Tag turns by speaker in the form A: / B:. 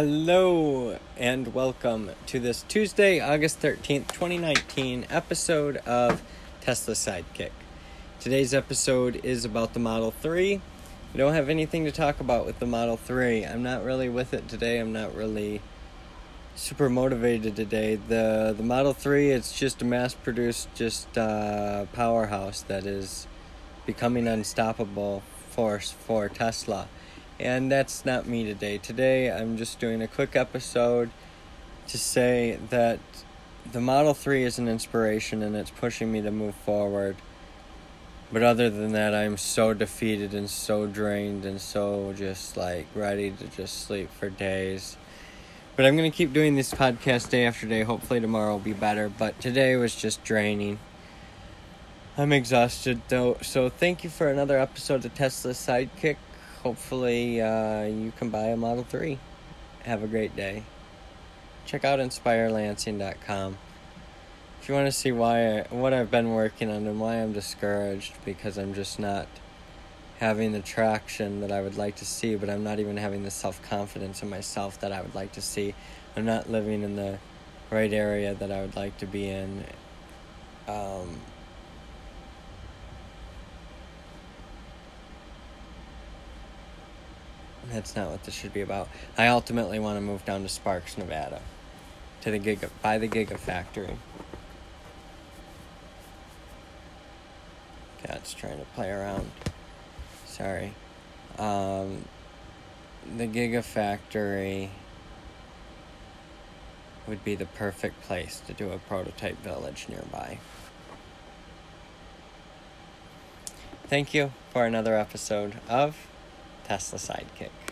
A: Hello and welcome to this Tuesday, August 13th, 2019 episode of Tesla Sidekick. Today's episode is about the Model 3. I don't have anything to talk about with the Model 3. I'm not really with it today. I'm not really super motivated today. The the Model 3 it's just a mass-produced just uh, powerhouse that is becoming unstoppable force for Tesla and that's not me today. Today, I'm just doing a quick episode to say that the Model 3 is an inspiration and it's pushing me to move forward. But other than that, I'm so defeated and so drained and so just like ready to just sleep for days. But I'm going to keep doing this podcast day after day. Hopefully, tomorrow will be better. But today was just draining. I'm exhausted though. So, thank you for another episode of Tesla Sidekick hopefully uh, you can buy a Model 3. Have a great day. Check out inspirelansing.com. If you want to see why I, what I've been working on and why I'm discouraged because I'm just not having the traction that I would like to see, but I'm not even having the self confidence in myself that I would like to see. I'm not living in the right area that I would like to be in. Um, That's not what this should be about. I ultimately want to move down to Sparks, Nevada, to the Giga by the Gigafactory. Cat's trying to play around. Sorry. Um, the Gigafactory would be the perfect place to do a prototype village nearby. Thank you for another episode of Tesla Sidekick.